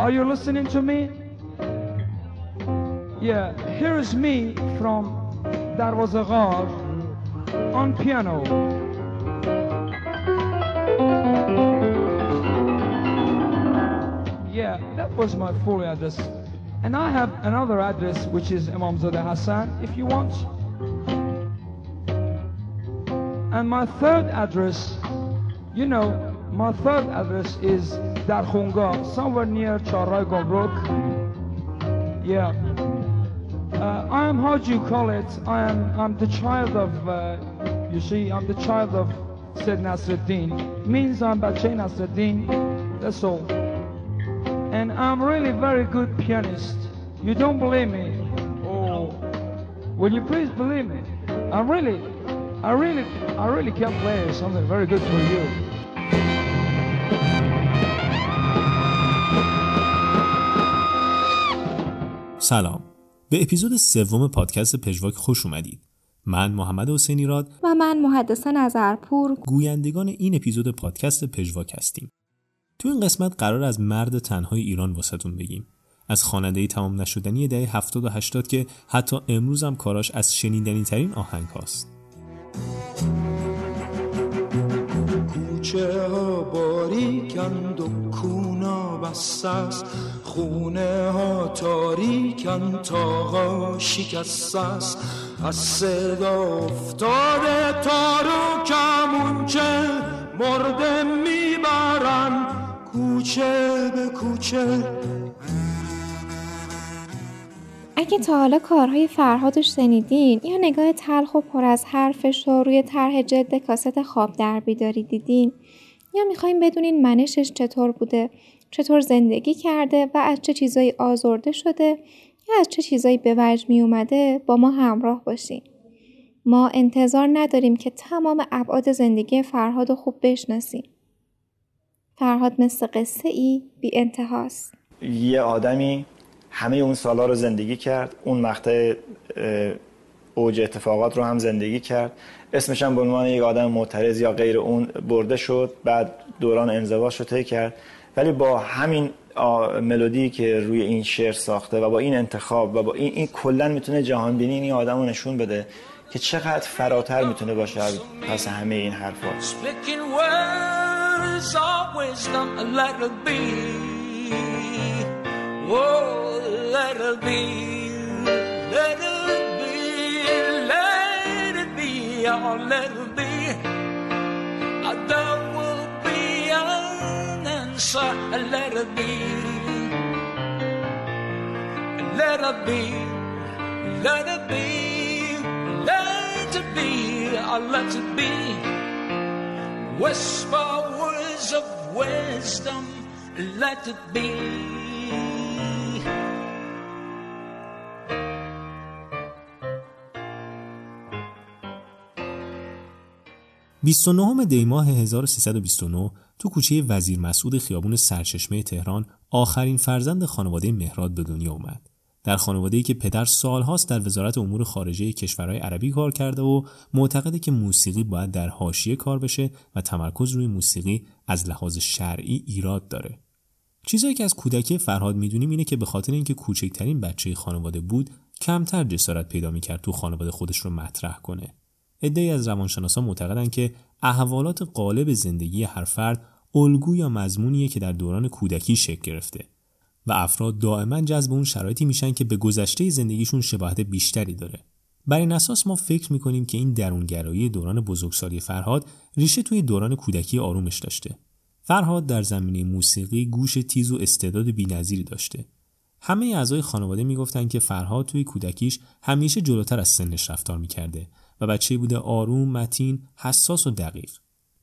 Are you listening to me? Yeah, here is me from Darwaza on piano. Yeah, that was my full address. And I have another address which is Imam Zada Hassan if you want. And my third address, you know, my third address is Darkhunga, somewhere near Charai Gomruk. Yeah. Uh, I am, how do you call it? I am, I'm the child of, uh, you see, I'm the child of Said Nasruddin. Means I'm Bache Nasruddin, that's all. And I'm really very good pianist. You don't believe me? Oh, will you please believe me? I'm really, I really, I really can play something very good for you. سلام. به اپیزود سوم پادکست پژواک خوش اومدید. من محمد حسینی راد و من محدث نظرپور گویندگان این اپیزود پادکست پژواک هستیم. تو این قسمت قرار از مرد تنهای ایران واسهتون بگیم. از خواننده تمام نشدنی دهه 70 و 80 که حتی امروز هم کاراش از شنیدنی ترین آهنگ هاست کوچه ها باریکند و کونا بسته خونه ها تاریکن تاقا شکست است. از صدا افتاده تارو کمونچه مرده می‌برن. کوچه به کوچه. اگه تا حالا کارهای فرهادش شنیدین یا نگاه تلخ و پر از حرفش رو روی طرح جد کاست خواب در بیداری دیدین یا می‌خوایم بدونین منشش چطور بوده چطور زندگی کرده و از چه چیزایی آزرده شده یا از چه چیزایی به وجه می با ما همراه باشین. ما انتظار نداریم که تمام ابعاد زندگی فرهاد خوب بشناسیم. فرهاد مثل قصه ای بی انتهاست. یه آدمی همه اون سالا رو زندگی کرد اون مقطع اوج اتفاقات رو هم زندگی کرد. اسمش هم به عنوان یک آدم معترض یا غیر اون برده شد بعد دوران انزواش رو طی کرد. ولی با همین ملودی که روی این شعر ساخته و با این انتخاب و با این, این کلا می‌تونه جهان بینی این آدم رو نشون بده که چقدر فراتر می‌تونه باشه پس همه این حرفا. Let it be There will be an answer. let it be let it be let it be I'll let it be. Whisper words of wisdom let it be 29 دی ماه 1329 تو کوچه وزیر مسعود خیابون سرچشمه تهران آخرین فرزند خانواده مهراد به دنیا اومد. در خانواده‌ای که پدر سالهاست در وزارت امور خارجه کشورهای عربی کار کرده و معتقده که موسیقی باید در حاشیه کار بشه و تمرکز روی موسیقی از لحاظ شرعی ایراد داره. چیزایی که از کودکی فرهاد می‌دونیم اینه که به خاطر اینکه کوچکترین بچه خانواده بود کمتر جسارت پیدا می‌کرد تو خانواده خودش رو مطرح کنه عدهای از روانشناسان معتقدند که احوالات غالب زندگی هر فرد الگو یا مضمونیه که در دوران کودکی شکل گرفته و افراد دائما جذب اون شرایطی میشن که به گذشته زندگیشون شباهت بیشتری داره. بر این اساس ما فکر می‌کنیم که این درونگرایی دوران بزرگسالی فرهاد ریشه توی دوران کودکی آرومش داشته. فرهاد در زمینه موسیقی گوش تیز و استعداد بینظیری داشته. همه اعضای خانواده می‌گفتند که فرهاد توی کودکیش همیشه جلوتر از سنش رفتار می‌کرده و بچه بوده آروم، متین، حساس و دقیق.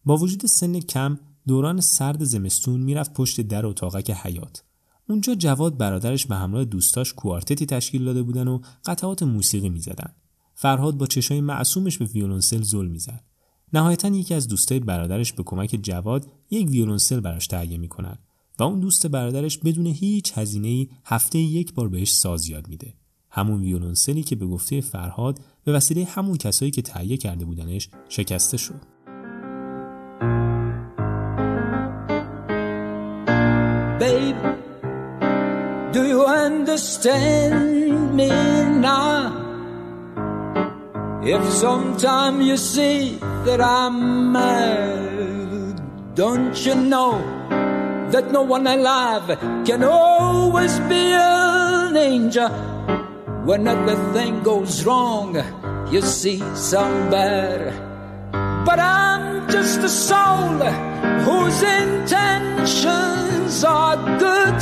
با وجود سن کم دوران سرد زمستون می‌رفت پشت در اتاقک حیات. اونجا جواد برادرش به همراه دوستاش کوارتتی تشکیل داده بودن و قطعات موسیقی می‌زدن. فرهاد با چشای معصومش به ویولونسل زل می‌زد. نهایتا یکی از دوستای برادرش به کمک جواد یک ویولونسل براش تهیه می‌کنن و اون دوست برادرش بدون هیچ هزینه هفته یک بار بهش ساز یاد میده. همون ویولونسلی که به گفته فرهاد به وسیله همون کسایی که تهیه کرده بودنش شکسته شد. Babe, understand me now. If sometime you see that I'm mad, don't you know that no one alive can always be an angel? When everything goes wrong, you see some bad. But I'm just a soul whose intentions are good.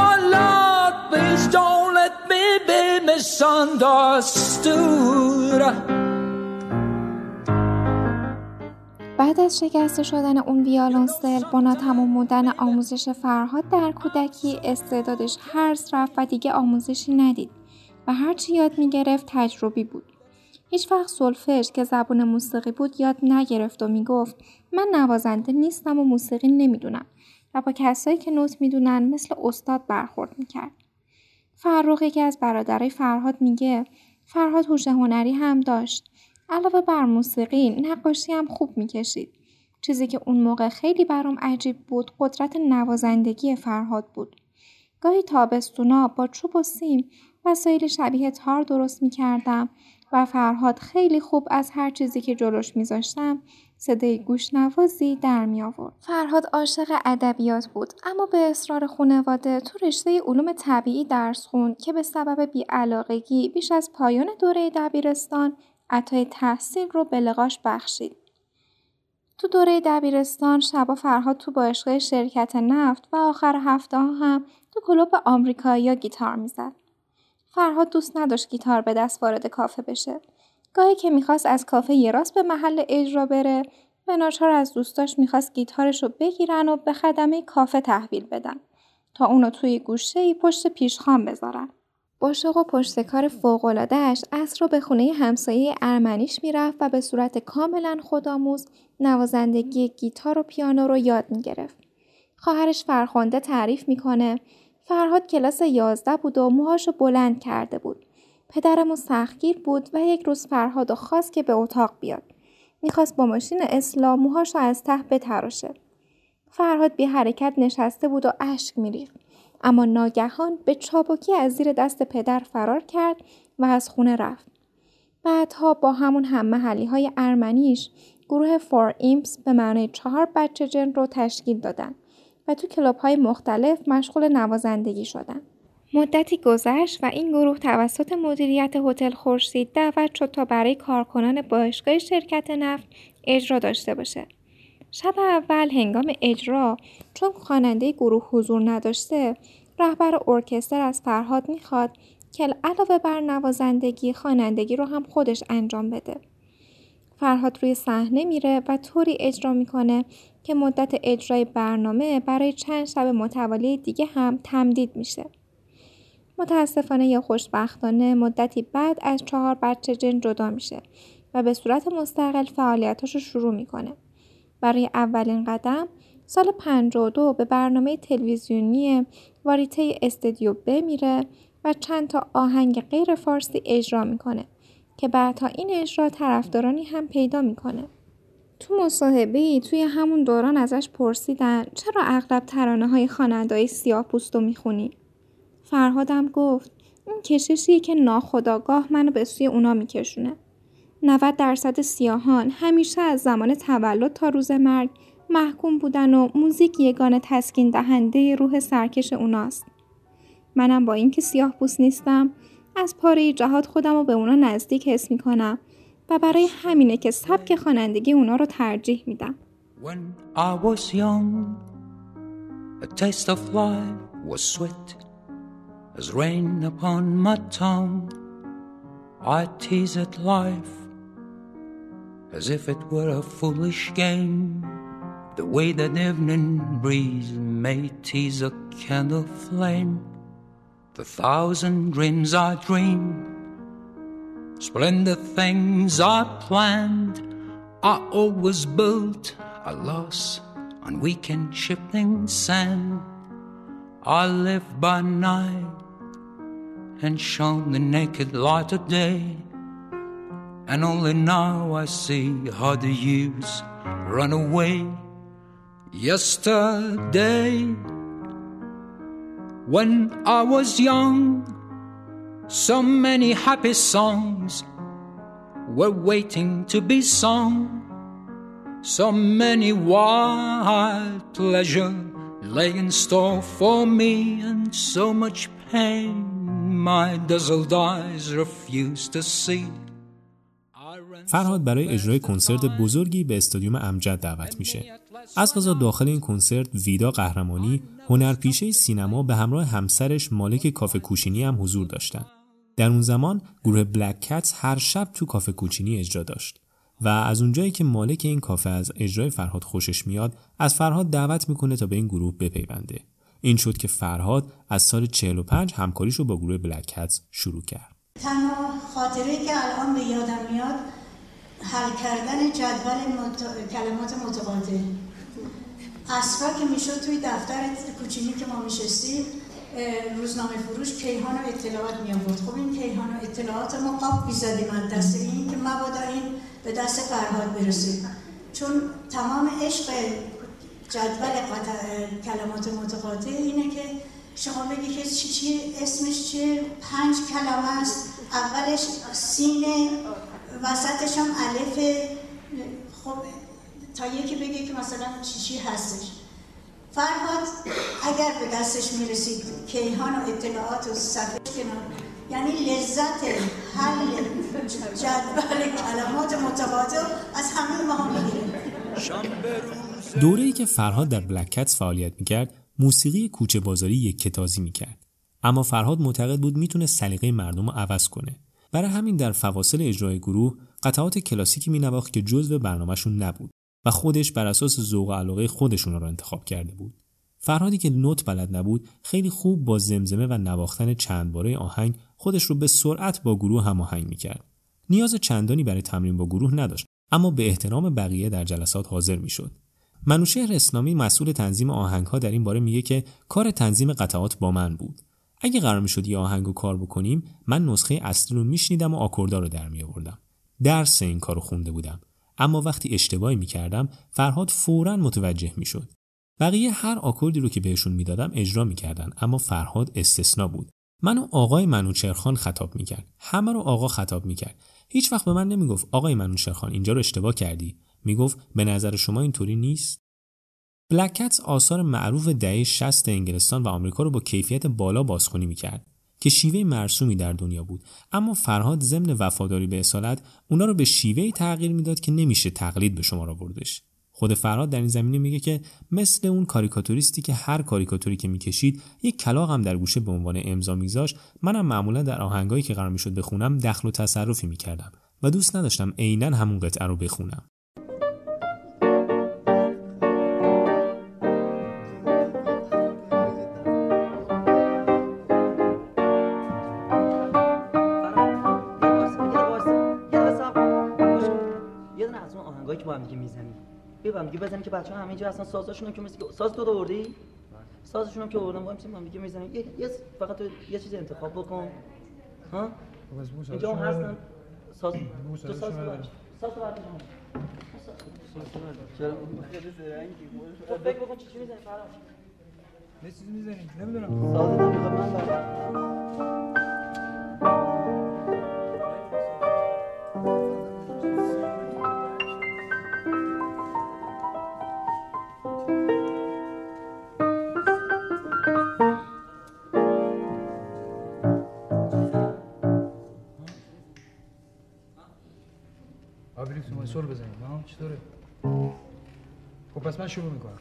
Oh Lord, please don't let me be misunderstood. بعد از شکسته شدن اون ویالونسل با ناتمام بودن آموزش فرهاد در کودکی استعدادش هرز رفت و دیگه آموزشی ندید و هرچی یاد می‌گرفت تجربی بود هیچ وقت سلفش که زبون موسیقی بود یاد نگرفت و می‌گفت من نوازنده نیستم و موسیقی نمی‌دونم و با کسایی که نوت می‌دونن مثل استاد برخورد می‌کرد. فرخ که از برادرای فرهاد میگه فرهاد هوش هنری هم داشت. علاوه بر موسیقی نقاشی هم خوب می‌کشید. چیزی که اون موقع خیلی برام عجیب بود قدرت نوازندگی فرهاد بود. گاهی تابستونا با چوب و سیم وسایل شبیه تار درست می‌کردم و فرهاد خیلی خوب از هر چیزی که جلوش میذاشتم صدای گوشنوازی در می آورد. فرهاد عاشق ادبیات بود اما به اصرار خانواده تو رشته علوم طبیعی درس خوند که به سبب بیعلاقگی بیش از پایان دوره دبیرستان عطای تحصیل رو به لقاش بخشید. تو دوره دبیرستان شبا فرهاد تو باشگاه شرکت نفت و آخر هفته هم تو کلوب آمریکایی گیتار می‌زد. فرهاد دوست نداشت گیتار به دست وارد کافه بشه. گاهی که می‌خواست از کافه یه راست به محل اجرا بره به ناچار از دوستاش می‌خواست گیتارش رو بگیرن و به خدمه کافه تحویل بدن تا اونو توی گوشه ای پشت پیشخان بذارن. با و پشت کار فوقلادهش از رو به خونه همسایه ارمنیش می‌رفت و به صورت کاملا خودآموز نوازندگی گیتار و پیانو رو یاد می‌گرفت. خواهرش فرخنده تعریف می‌کنه فرهاد کلاس یازده بود و موهاشو بلند کرده بود. پدرمو سختگیر بود و یک روز فرهاد و خواست که به اتاق بیاد. می‌خواست با ماشین اصلاح موهاشو از ته بتراشه. فرهاد بی حرکت نشسته بود و اشک میریخت. اما ناگهان به چابکی از زیر دست پدر فرار کرد و از خونه رفت. بعدها با همون هم محلی های ارمنیش گروه Four Imps به معنی چهار بچه جن رو تشکیل دادن تو club های مختلف مشغول نوازندگی شدن. مدتی گذشت و این گروه توسط مدیریت هتل خورشید دعوت شد تا برای کارکنان باشگاه شرکت نفت اجرا داشته باشه. شب اول هنگام اجرا چون خواننده گروه حضور نداشته رهبر ارکستر از فرهاد می‌خواد که علاوه بر نوازندگی خوانندگی رو هم خودش انجام بده. فرهاد روی صحنه میره و طوری اجرا می‌کنه که مدت اجرای برنامه برای چند شب متوالی دیگه هم تمدید میشه. متاسفانه یا خوشبختانه مدتی بعد از چهار بچه جن جدا میشه و به صورت مستقل فعالیتاش رو شروع می‌کنه. برای اولین قدم سال 52 به برنامه تلویزیونی واریته استدیو بمیره و چند تا آهنگ غیر فارسی اجرا می‌کنه که بعدها این اجرا طرفدارانی هم پیدا می‌کنه. تو مصاحبه توی همون دوران ازش پرسیدن چرا اغلب ترانه های خاننده سیاه پوستو می‌خونی؟ فرهادم گفت این کششیه که ناخداگاه منو به سوی اونا میکشونه. 90 درصد سیاهان همیشه از زمان تولد تا روز مرگ محکوم بودن و موزیک یگان تسکین دهنده روح سرکش اوناست. منم با اینکه سیاه پوست نیستم از پاره جهات خودم رو به اونا نزدیک حس می‌کنم و برای همینه که سبک خوانندگی اونا رو ترجیح میدم. When I was young, a taste of life was sweet as rain upon my tongue. I teased life as if it were a foolish game. The way that evening breeze may tease a candle flame. The thousand dreams I dreamed Splendid things I planned, I always built a loss on weekend shifting sand. I lived by night and shone the naked light of day. And only now I see how the years run away. Yesterday, When I was young, so many happy songs were waiting to be sung. So many wild pleasure lay in store for me, and so much pain my dazzled eyes refused to see. فرهاد برای اجرای کنسرت بزرگی به استادیوم امجد دعوت میشه. از غذا داخل این کنسرت ویدا قهرمانی هنرپیشه سینما به همراه همسرش مالک کافه کوچینی هم حضور داشتند. در اون زمان گروه بلک کتس هر شب تو کافه کوچینی اجرا داشت و از اونجایی که مالک این کافه از اجرای فرهاد خوشش میاد از فرهاد دعوت می‌کنه تا به این گروه بپیونده. این شد که فرهاد از سال 45 همکاریش رو با گروه بلک کتس شروع کرد. تنها خاطره که الان به یادم میاد حل کردن جدول مت... کلمات متقاطع اصفا که می‌شد توی دفتر کوچینی که ما میشستیم روزنامه فروش کیهان و اطلاعات می آورد. خب این کیهان و اطلاعات ما قاب بیزدیم از دست این که مبادا این به دست فرهاد برسید چون تمام عشق جدول کلمات متقاطع اینه که شما بگی که چی چی اسمش چیه؟ پنج کلمه است. اولش سینه وسطش هم الف. خب تا یکی بگه که مثلا چی چی هستش. فرهاد اگر به دستش می‌رسید کیهان و اطلاعات و صفحه کنار یعنی لذت حل جدول کلمات متقاطع از همه ما می‌گیره. دوره ای که فرهاد در بلکتس فعالیت می‌کرد موسیقی کوچه بازاری یک کتازی می‌کرد. اما فرهاد معتقد بود می‌تونه سلیقه مردم رو عوض کنه. برای همین در فواصل اجرای گروه قطعات کلاسیکی مینواخت که جزو برنامهشون نبود. و خودش بر اساس ذوق و علاقه خودشون رو انتخاب کرده بود. فرهادی که نوت بلد نبود خیلی خوب با زمزمه و نواختن چند باره آهنگ خودش رو به سرعت با گروه هماهنگ می‌کرد. نیاز چندانی برای تمرین با گروه نداشت اما به احترام بقیه در جلسات حاضر می‌شد. منوشهر اسلامی مسئول تنظیم آهنگ ها در این باره میگه که کار تنظیم قطعات با من بود. اگه قرار می‌شد یه آهنگ رو کار بکنیم من نسخه اصلی رو میشنیدم و آکوردا رو در می آوردم درس این کارو خونده بودم. اما وقتی اشتباهی می‌کردم فرهاد فورا متوجه می‌شد. بقیه هر آکوردی رو که بهشون می‌دادم اجرا می‌کردن اما فرهاد استثنا بود. منو آقای منوچرخان خطاب می‌کرد. همه رو آقا خطاب می‌کرد. هیچ وقت به من نمی‌گفت آقای منوچرخان اینجا رو اشتباه کردی. می‌گفت به نظر شما اینطوری نیست؟ بلکتس آثار معروف دهه 60 انگلستان و آمریکا رو با کیفیت بالا بازخونی می‌کرد. که شیوه مرسومی در دنیا بود. اما فرهاد ضمن وفاداری به اصالت اونا رو به شیوهی تغییر می‌داد که نمیشه تقلید به شما را بردش. خود فرهاد در این زمینه میگه که مثل اون کاریکاتوریستی که هر کاریکاتوری که می‌کشید یک کلاغ هم در گوشه به عنوان امضا میگذاشت منم معمولا در آهنگایی که قرار می‌شد بخونم دخل و تصرفی می‌کردم و دوست نداشتم عینا همون قطعه رو بخونم. بیا دیگه بزنیم که بچه‌ها همه اینجا اصلا سازاشون هم که مثل ساز تو آوردی؟ سازشون که آوردم. با هم دیگه می‌زنیم یه یه فقط تو یه چیز انتخاب بکن. ها؟ اینجا هم هستن. ساز تو ساز ساز تو چرا؟ فکر بکن چی می‌زنی فرام یه چیزی می‌زنیم. نمی‌دونم. ساز نمی‌خوام من سول بزنیم. ها چطوره؟ خب پس من شروع می‌کنم.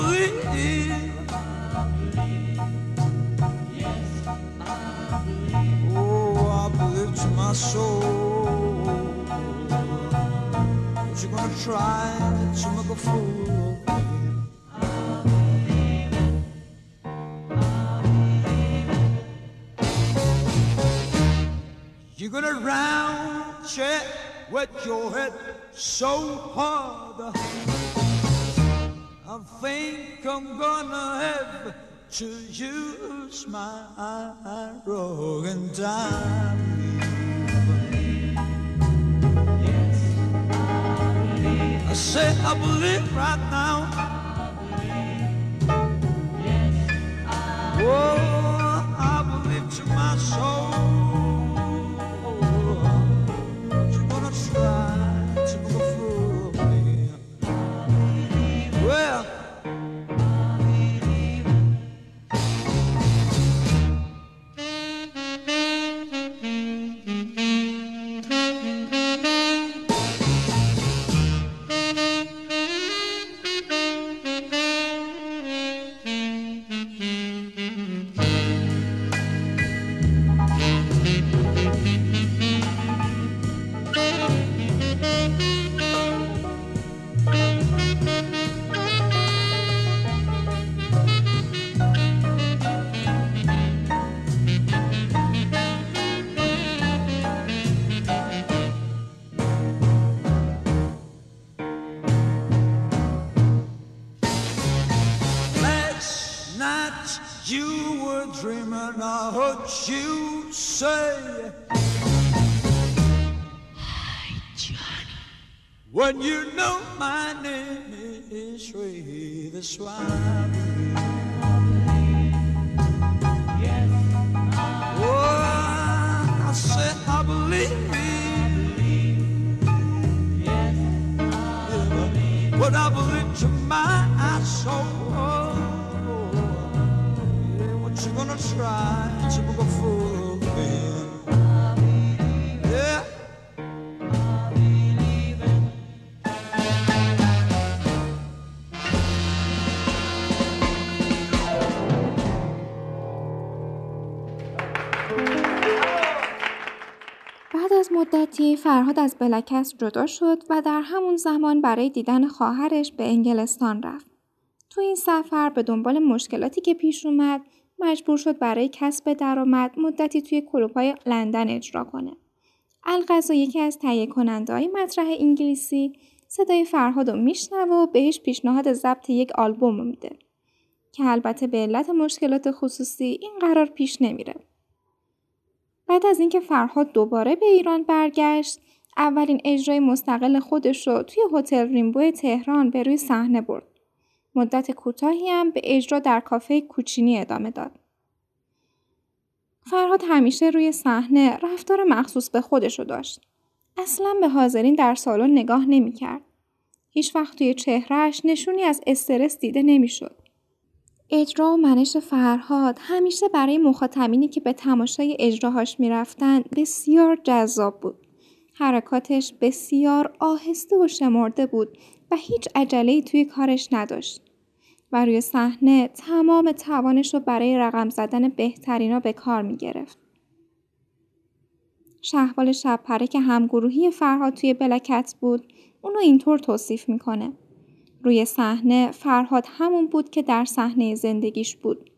Believe. Oh, I believe to my soul. But you're gonna try to make a fool of me. You're gonna round check with your head so hard. I think I'm gonna have to use my rug and dime. I I say I believe right now. Yes, I believe. Oh, I believe to my soul. double into my soul. Oh, yeah, what you gonna try? فرهاد از بلکس جدا شد و در همون زمان برای دیدن خواهرش به انگلستان رفت. تو این سفر به دنبال مشکلاتی که پیش اومد مجبور شد برای کسب درآمد مدتی توی کلوب‌های لندن اجرا کنه. القضا یکی از تهیه کننده های مطرح انگلیسی صدای فرهاد رو میشنوه و بهش پیشنهاد ضبط یک آلبوم میده که البته به علت مشکلات خصوصی این قرار پیش نمیره. بعد از اینکه فرهاد دوباره به ایران برگشت اولین اجرای مستقل خودش رو توی هتل ریمبو تهران به روی صحنه برد. مدت کوتاهی هم به اجرا در کافه کوچینی ادامه داد. فرهاد همیشه روی صحنه رفتار مخصوص به خودشو داشت. اصلا به حاضرین در سالن نگاه نمی‌کرد. هیچ وقت توی چهرهش نشونی از استرس دیده نمی‌شد. اجرا و منش فرهاد همیشه برای مخاطبینی که به تماشای اجراهاش می‌رفتن بسیار جذاب بود. حرکاتش بسیار آهسته و شمرده بود و هیچ عجله‌ای توی کارش نداشت. و روی صحنه تمام توانش رو برای رقم زدن بهترینا به کار می گرفت. شهبال شبپره که همگروهی فرهاد توی بلکت بود اونو اینطور توصیف می‌کنه. روی صحنه فرهاد همون بود که در صحنه زندگیش بود.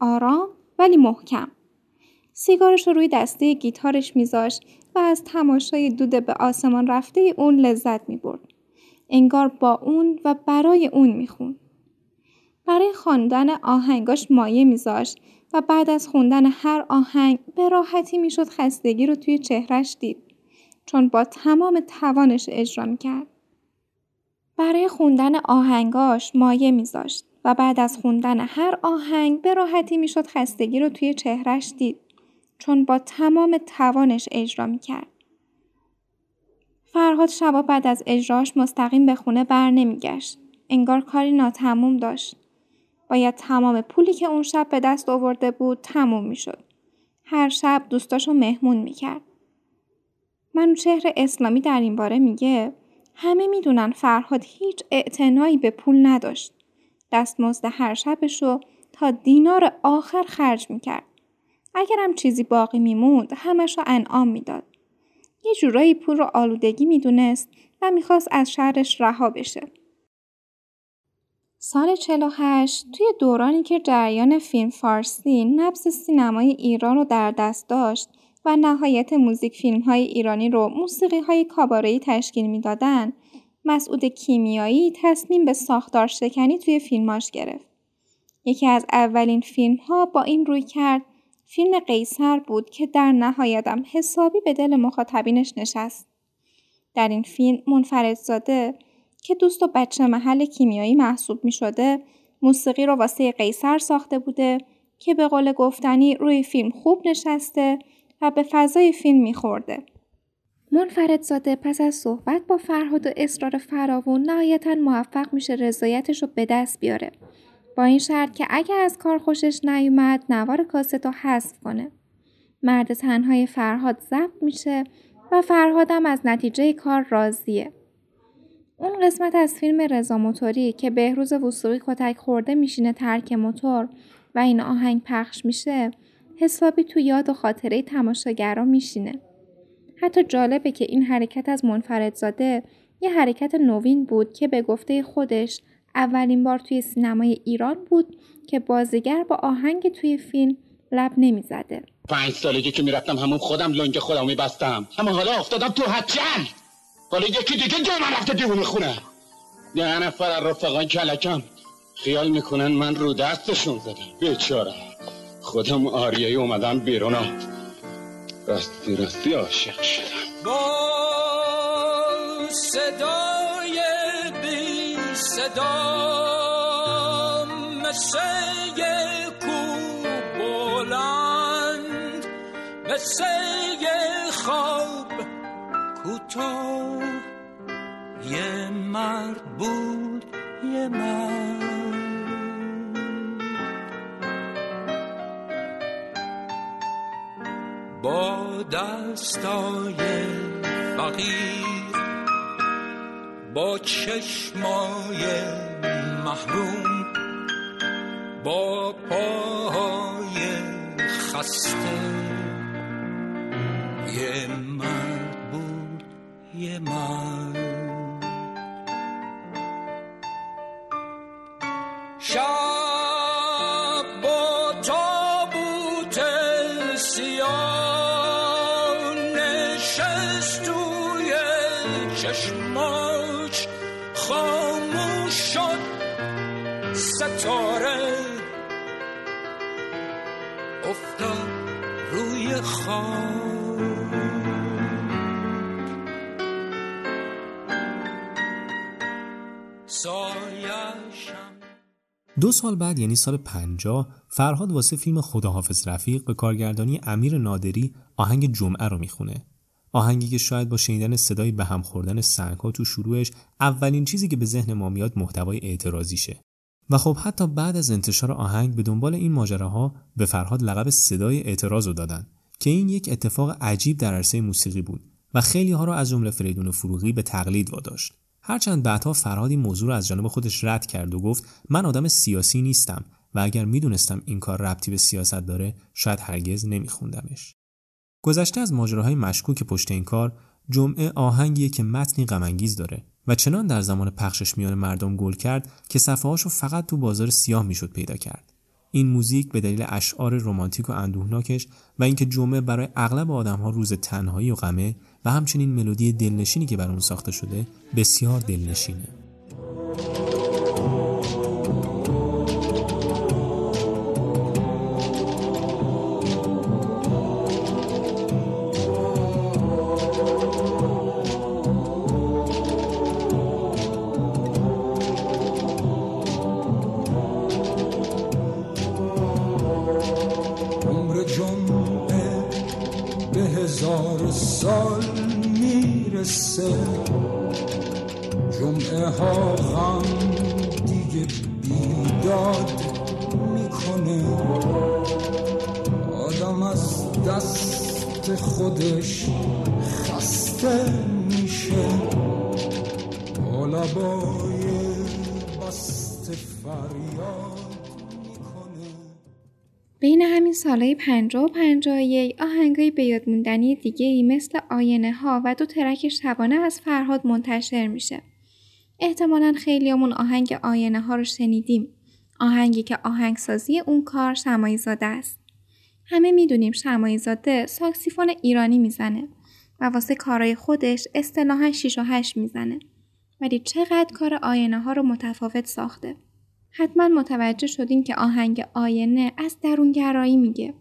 آرام ولی محکم. سیگارش رو روی دسته گیتارش میذاشت و از تماشای دود به آسمان رفته اون لذت می‌برد. انگار با اون و برای اون میخون. برای خواندن آهنگاش مایه میذاشت و بعد از خوندن هر آهنگ به راحتی می‌شد خستگی رو توی چهرش دید چون با تمام توانش اجرا می‌کرد. برای خوندن آهنگاش مایه میذاشت و بعد از خوندن هر آهنگ به راحتی می‌شد خستگی رو توی چهرش دید چون با تمام توانش اجرا می‌کرد. فرهاد شبا بعد از اجراش مستقیم به خونه بر نمیگشت. انگار کاری ناتموم داشت. باید تمام پولی که اون شب به دست آورده بود تموم می‌شد. هر شب دوستاشو مهمون می‌کرد. چهر اسلامی در این باره میگه همه می‌دونن فرهاد هیچ اعتنایی به پول نداشت. دستمزد هر شبشو تا دینار آخر خرج می‌کرد. اگرم چیزی باقی میموند همش رو انعام می‌داد. یه جورایی پول رو آلودگی می‌دونست و می‌خواست از شهرش رها بشه. سال 48 توی دورانی که جریان فیلم فارسی نبز سینمای ایران رو در دست داشت و نهایت موزیک فیلم های ایرانی رو موسیقی های کابارهی تشکیل می‌دادن مسعود کیمیایی تصمیم به ساختار شکنی توی فیلماش گرفت. یکی از اولین فیلم ها با این روی کرد فیلم قیصر بود که در نهایتم حسابی به دل مخاطبینش نشست. در این فیلم منفردزاده که دوست و بچه محل کیمیایی محسوب می شده موسیقی رو واسه قیصر ساخته بوده که به قول گفتنی روی فیلم خوب نشسته و به فضای فیلم میخورده. منفردزاده پس از صحبت با فرهاد و اصرار فراوون نهایتا موفق میشه رضایتش رو به دست بیاره. با این شرط که اگر از کار خوشش نیومد نوار کاست رو حذف کنه. مرد تنهای فرهاد ضبط میشه و فرهادم از نتیجه کار راضیه. اون قسمت از فیلم رضا موتوری که بهروز وسوقی کتک خورده میشینه ترک موتور و این آهنگ پخش میشه حسابی تو یاد و خاطره تماشاگرا میشینه. حتی جالبه که این حرکت از منفردزاده یه حرکت نوین بود که به گفته خودش اولین بار توی سینمای ایران بود که بازیگر با آهنگ توی فیلم لب نمی‌زده. پنج سالگی که می‌رفتم همون خودم لنگ خودم میبستم. اما حالا افتادم تو حجم حالا یکی دیگه جو من رفته دیونه خونه یه نفر رفقان کلکم خیال می‌کنن من رو دستشون زدم. بیچاره. خودم آریایی اومدم بیرونم راستی راستی عاشق شدم. با صدای بی صدا مثل کو بلند مثل خواب کوتاه. یه مرد بود یه مرد با دستای فقیر با چشمای محروم با پاهای خسته. یه مرد بود یه مرد دو سال بعد یعنی سال 50 فرهاد واسه فیلم خداحافظ رفیق به کارگردانی امیر نادری آهنگ جمعه رو می‌خونه. آهنگی که شاید با شنیدن صدای به هم خوردن سنگها تو شروعش اولین چیزی که به ذهن ما میاد محتوای اعتراضیشه. و خب حتی بعد از انتشار آهنگ به دنبال این ماجراها به فرهاد لقب صدای اعتراض رو دادن که این یک اتفاق عجیب در عرصه موسیقی بود و خیلی ها رو از جمله فریدون فروغی به تقلید واداشت. هرچند بعدها فرهاد این موضوع رو از جانب خودش رد کرد و گفت من آدم سیاسی نیستم و اگر می‌دونستم این کار ربطی به سیاست داره شاید هرگز نمیخوندمش. گذشته از ماجراهای مشکوک پشت این کار جمعه آهنگیه که متنی غمانگیز داره و چنان در زمان پخشش میان مردم گل کرد که صفحه فقط تو بازار سیاه می‌شد پیدا کرد. این موزیک به دلیل اشعار رمانتیک و اندوهناکش و اینکه جمعه برای اغلب آدمها روز تنهایی و غمه و همچنین ملودی دلنشینی که بر اون ساخته شده بسیار دلنشینه. سالهای 50 و 51 آهنگای به یاد موندنی دیگه ای مثل آینه ها و دو ترک شبانه از فرهاد منتشر میشه. احتمالا خیلیامون آهنگ آینه ها رو شنیدیم. آهنگی که آهنگسازی اون کار شمایزاده است. همه می‌دونیم شمایزاده ساکسیفون ایرانی می‌زنه و واسه کارهای خودش اصطلاحا 6 و 8 می‌زنه. ولی چقدر کار آینه ها رو متفاوت ساخته. حتما متوجه شدین که آهنگ آینه از درونگرایی میگه.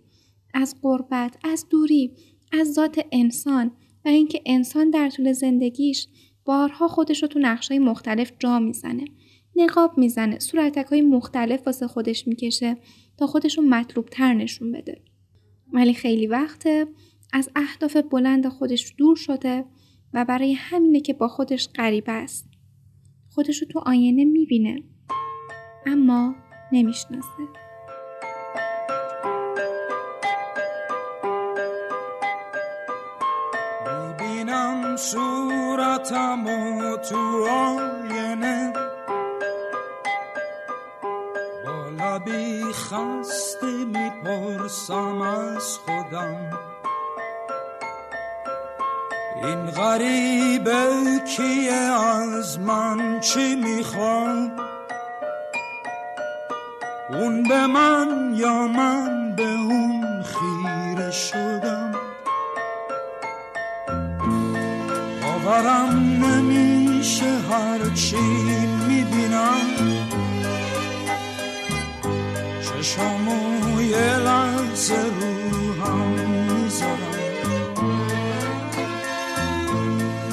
از قربت، از دوری، از ذات انسان و اینکه انسان در طول زندگیش بارها خودش رو تو نقشای مختلف جا می‌زنه. نقاب می‌زنه، صورتک های مختلف واسه خودش می‌کشه تا خودش رو مطلوب تر نشون بده. ولی خیلی وقته از اهداف بلند خودش دور شده و برای همینه که با خودش غریبه است. خودش رو تو آینه می‌بینه اما نمی‌شناسه. می‌بینم صورتم و تو آینه. با لبی خسته می‌پرسم از خودم. این غریبه کیه؟ از من چی می‌خوام اون به من یا من به اون خیره شدم. باورم نمیشه هرچی می‌بینم. چشامو یه لحظه رو هم می‌ذارم.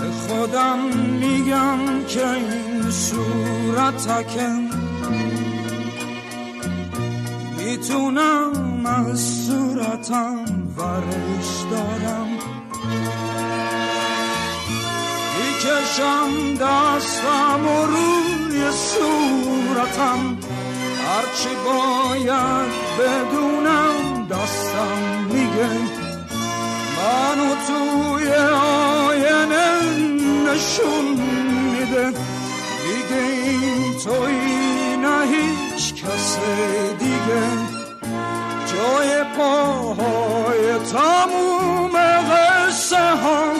به خودم میگم که این صورتکم می‌تونم از صورتم ورش دارم. می‌کشم دستم و روی صورتم. هرچی باید بدونم دستم میگه. منو توی آینه نشون میده. دیگه این توی نه هیچ کس دیگه. پاهای تموم قصه ها.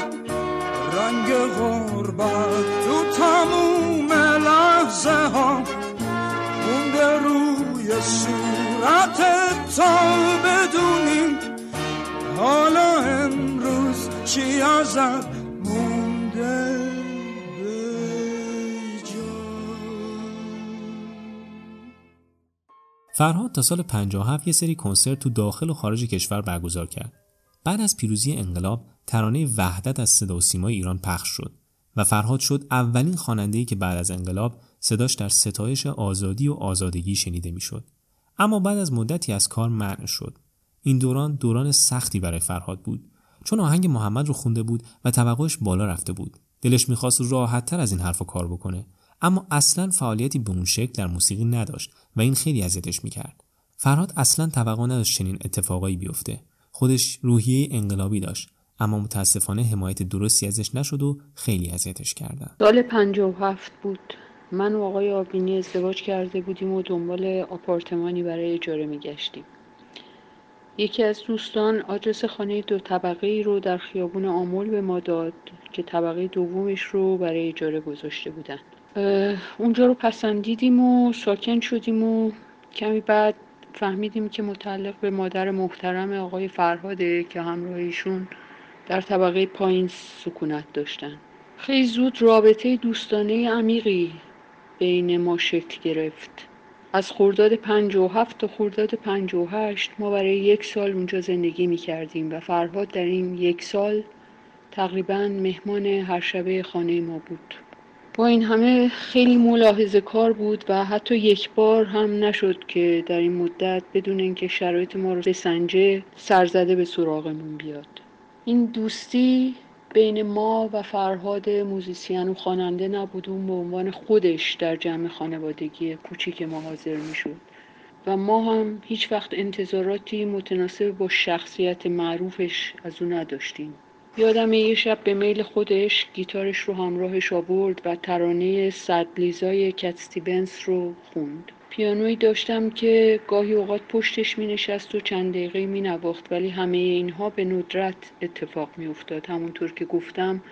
رنگ غربت تو تموم لحظه ها. مونده روی صورت تا بدونی حالا امروز چی ازت فرهاد تا سال 57 یه سری کنسرت تو داخل و خارج کشور برگزار کرد. بعد از پیروزی انقلاب ترانه وحدت از صدا و سیمای ایران پخش شد و فرهاد شد اولین خواننده‌ای که بعد از انقلاب صداش در ستایش آزادی و آزادگی شنیده می‌شد. اما بعد از مدتی از کار منع شد. این دوران دوران سختی برای فرهاد بود چون آهنگ محمد رو خونده بود و توقعش بالا رفته بود. دلش می‌خواست راحت تر از این حرف کار بکنه اما اصلا فعالیتی به اون شکل در موسیقی نداشت و این خیلی اذیتش می‌کرد. فرهاد اصلا توقع نداشت چنین اتفاقایی بیفته. خودش روحیه انقلابی داشت اما متاسفانه حمایت درستی ازش نشد و خیلی اذیتش کردن. سال 57 بود. من و آقای آبینی ازدواج کرده بودیم و دنبال آپارتمانی برای اجاره میگشتیم. یکی از دوستان آدرس خانه دو طبقه رو در خیابون آمول به ما داد که طبقه دومش رو برای اجاره گذاشته بودن. اونجا رو پسندیدیم و ساکن شدیم و کمی بعد فهمیدیم که متعلق به مادر محترم آقای فرهاده که همراهیشون در طبقه پایین سکونت داشتن. خیلی زود رابطه دوستانه عمیقی بین ما شکل گرفت. از خرداد پنج و هفت تا خرداد پنج و هشت ما برای یک سال اونجا زندگی می کردیم و فرهاد در این یک سال تقریبا مهمان هر شبه خانه ما بود. با این همه خیلی ملاحظه کار بود و حتی یک بار هم نشد که در این مدت بدون اینکه شرایط ما رو بسنجه سرزده به سراغمون بیاد. این دوستی بین ما و فرهاد موزیسین و خواننده نبود اون به عنوان خودش در جمع خانوادگی کوچیک ما حاضر می‌شد. و ما هم هیچ وقت انتظاراتی متناسب با شخصیت معروفش از او نداشتیم. یادم یه شب به میل خودش گیتارش رو همراهش آورد و ترانه صد لیزای کت استیونز رو خوند. پیانویی داشتم که گاهی اوقات پشتش می نشست و چند دقیقه می نواخت ولی همه اینها به ندرت اتفاق می افتاد همونطور که گفتم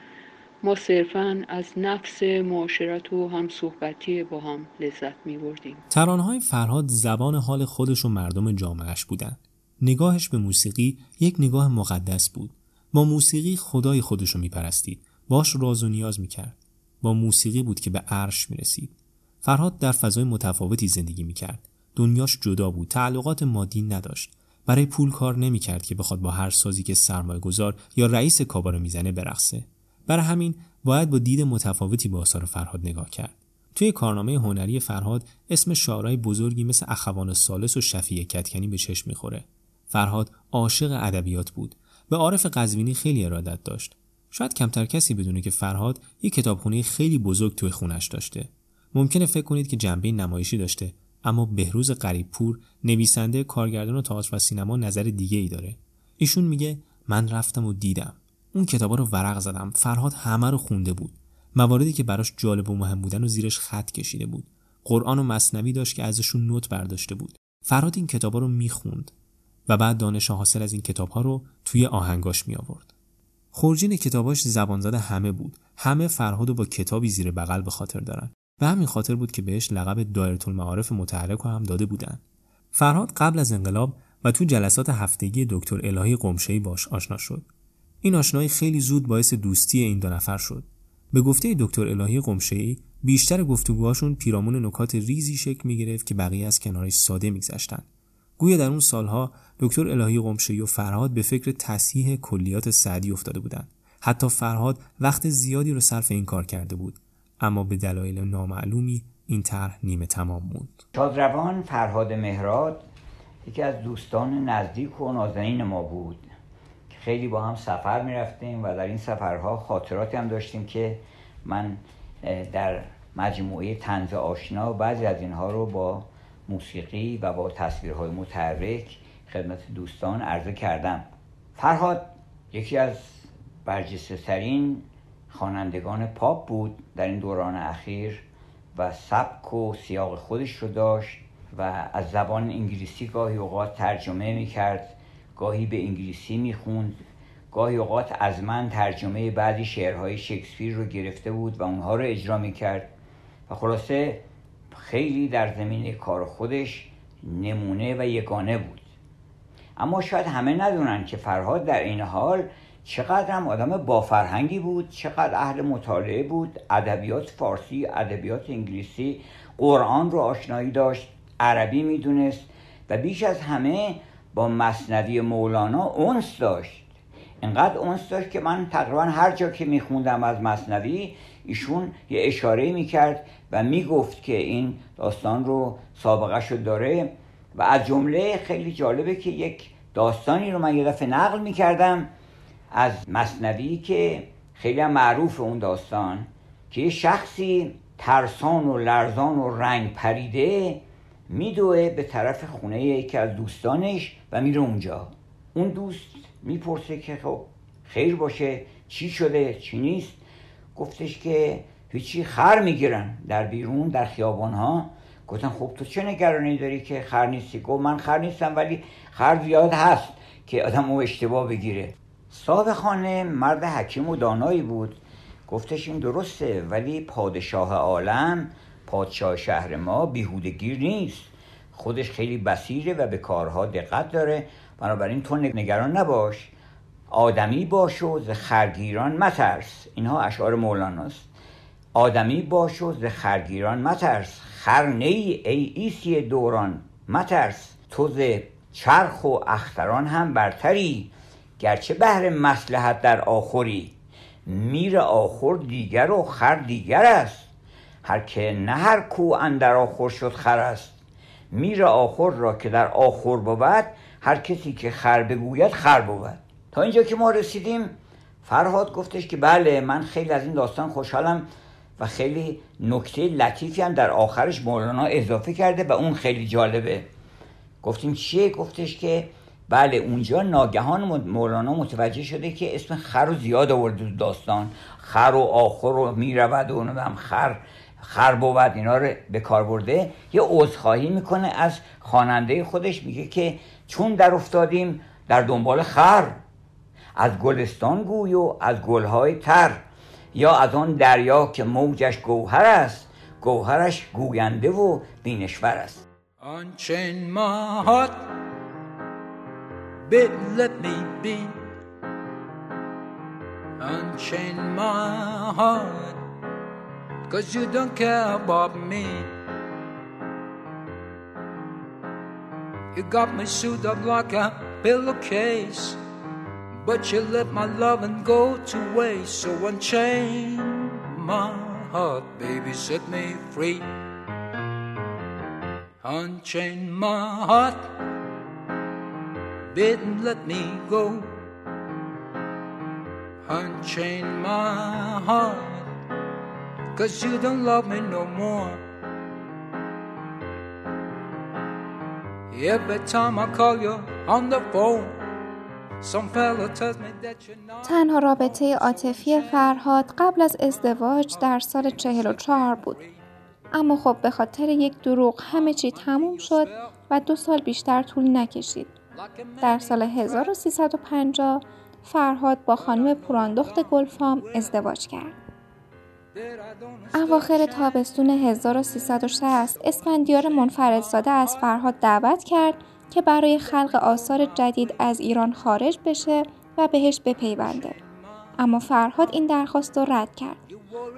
ما صرفا از نفس معاشرت و هم صحبتی با هم لذت می بردیم ترانهای فرهاد زبان حال خودش و مردم جامعش بودن نگاهش به موسیقی یک نگاه مقدس بود. با موسیقی خدای خودش رو میپرستید. باش راز و نیاز می‌کرد. با موسیقی بود که به عرش می‌رسید. فرهاد در فضای متفاوتی زندگی می‌کرد. دنیاش جدا بود. تعلقات مادی نداشت. برای پول کار نمی‌کرد که بخواد با هر سازی که سرمایه گذار یا رئیس کابا می‌زنه برقصه. برای همین باید با دید متفاوتی به آثار فرهاد نگاه کرد. توی کارنامه هنری فرهاد اسم شاعرای بزرگی مثل اخوان سالس و شفیع کتکنی به چشم می‌خوره. فرهاد عاشق ادبیات بود. به عارف قزوینی خیلی ارادت داشت. شاید کمتر کسی بدونه که فرهاد یک کتابخونه خیلی بزرگ توی خونش داشته. ممکنه فکر کنید که جنبه نمایشی داشته اما بهروز پور نویسنده کارگردان و تئاتر و سینما نظر دیگه ای داره. ایشون میگه من رفتم و دیدم. اون کتابا رو ورق زدم. فرهاد همه رو خونده بود. مواردی که براش جالب و مهم بودن و زیرش خط کشیده بود. قرآن و مصنوی داشت که ازشون نوت برداشته بود. فرهاد این کتابا رو می‌خوند. و بعد دانش حاصل از این کتاب ها رو توی آهنگاش می آورد. خورجین کتاباش زبان زده همه بود. همه فرهاد و با کتابی زیر بغل به خاطر دارن. به همین خاطر بود که بهش لقب دایره المعارف متحرک هم داده بودن. فرهاد قبل از انقلاب و تو جلسات هفتگی دکتر الهی قمشه‌ای باش آشنا شد. این آشنایی خیلی زود باعث دوستی این دو نفر شد. به گفته دکتر الهی قمشه‌ای بیشتر گفتگوهاشون پیرامون نکات ریزی شکل می که بقیه از کنارش ساده میگذشتند. گویا در اون سالها دکتر الهی قمشی و فرهاد به فکر تصحیح کلیات سعدی افتاده بودند. حتی فرهاد وقت زیادی رو صرف این کار کرده بود. اما به دلایل نامعلومی این طرح نیمه تمام موند. شادروان فرهاد مهراد یکی از دوستان نزدیک و نازنین ما بود. که خیلی با هم سفر می رفتیم و در این سفرها خاطراتی هم داشتیم که من در مجموعه تنز آشنا بعضی از اینها رو با موسیقی و با تصویرهای متحرک خدمت دوستان عرضه کردم. فرهاد یکی از برجسته ترین خوانندگان پاپ بود در این دوران اخیر و سبک و سیاق خودش رو داشت و از زبان انگلیسی گاهی اوقات ترجمه می کرد گاهی به انگلیسی می خوند گاهی اوقات از من ترجمه بعضی شعرهای شکسپیر رو گرفته بود و اونها رو اجرا می کرد و خلاصه خیلی در زمینه کار خودش نمونه و یگانه بود. اما شاید همه ندونن که فرهاد در این حال چقدر هم آدم با فرهنگی بود چقدر اهل مطالعه بود ادبیات فارسی ادبیات انگلیسی قرآن رو آشنایی داشت عربی می‌دونست و بیش از همه با مصنوی مولانا اونس داشت. اینقدر اونس داشت که من تقریبا هر جا که میخوندم از مصنوی ایشون یه اشاره می‌کرد و می‌گفت که این داستان رو سابقه شد داره و از جمله خیلی جالبه که یک داستانی رو من یه دفعه نقل می‌کردم از مصنوی که خیلی هم معروف اون داستان که یه شخصی ترسان و لرزان و رنگ پریده میدوه به طرف خونه یکی از دوستانش و میره اونجا. اون دوست می‌پرسه که خب خیر باشه چی شده چی نیست؟ گفتش که هیچی خر می‌گیرن در بیرون در خیابان ها گفتن خب تو چه نگرانی داری که خر نیستی؟ گفت من خر نیستم ولی خر زیاد هست که آدم او اشتباه بگیره. صاحب خانه مرد حکیم و دانایی بود. گفتش این درسته ولی پادشاه عالم پادشاه شهر ما بیهودگیر نیست. خودش خیلی بسیره و به کارها دقت داره. بنابراین تو نگران نباش. آدمی باش و ز خرگیران مترس. اینها اشعار مولاناست. آدمی باش و ز خرگیران مترس. خر ای ایسی دوران مترس. تو ز چرخ و اختران هم برتری. گرچه بهر مسلحت در آخری میر آخر دیگر و خر دیگر است. هر که نه هر کو اندر آخر شد خر است. میر آخر را که در آخر بود هر کسی که خر بگوید خر بود. اینجا که ما رسیدیم فرهاد گفتش که بله من خیلی از این داستان خوشحالم و خیلی نکته لطیفی هم در آخرش مولانا اضافه کرده و اون خیلی جالبه. گفتیم چیه؟ گفتش که بله اونجا ناگهان مولانا متوجه شده که اسم خر رو زیاد آورده داستان. خر و آخر رو می‌رود و هم خر خر بود اینا رو به کار برده. یه عذرخواهی می‌کنه از خواننده خودش میگه که چون در افتادیم در دنبال خر. از گلستان گوی و از گلهای تر یا از آن دریا که موجش گوهر است گوهرش گوینده و بینشور است Unchain my heart, baby, let me be. Unchain my heart, cause you don't care about me. You got me sewed up like a pillowcase, but you let my loving go to waste. So unchain my heart, baby, set me free. Unchain my heart, bid and let me go. Unchain my heart, cause you don't love me no more. Every time I call you on the phone, تنها رابطه عاطفی فرهاد قبل از ازدواج در سال 44 بود. اما خب به خاطر یک دروغ همه چی تموم شد و دو سال بیشتر طول نکشید. در سال 1350 فرهاد با خانم پوراندخت گلفام ازدواج کرد. اواخر تابستون 1360 اسفندیار منفردزاده از فرهاد دعوت کرد که برای خلق آثار جدید از ایران خارج بشه و بهش بپیونده. اما فرهاد این درخواست رو رد کرد.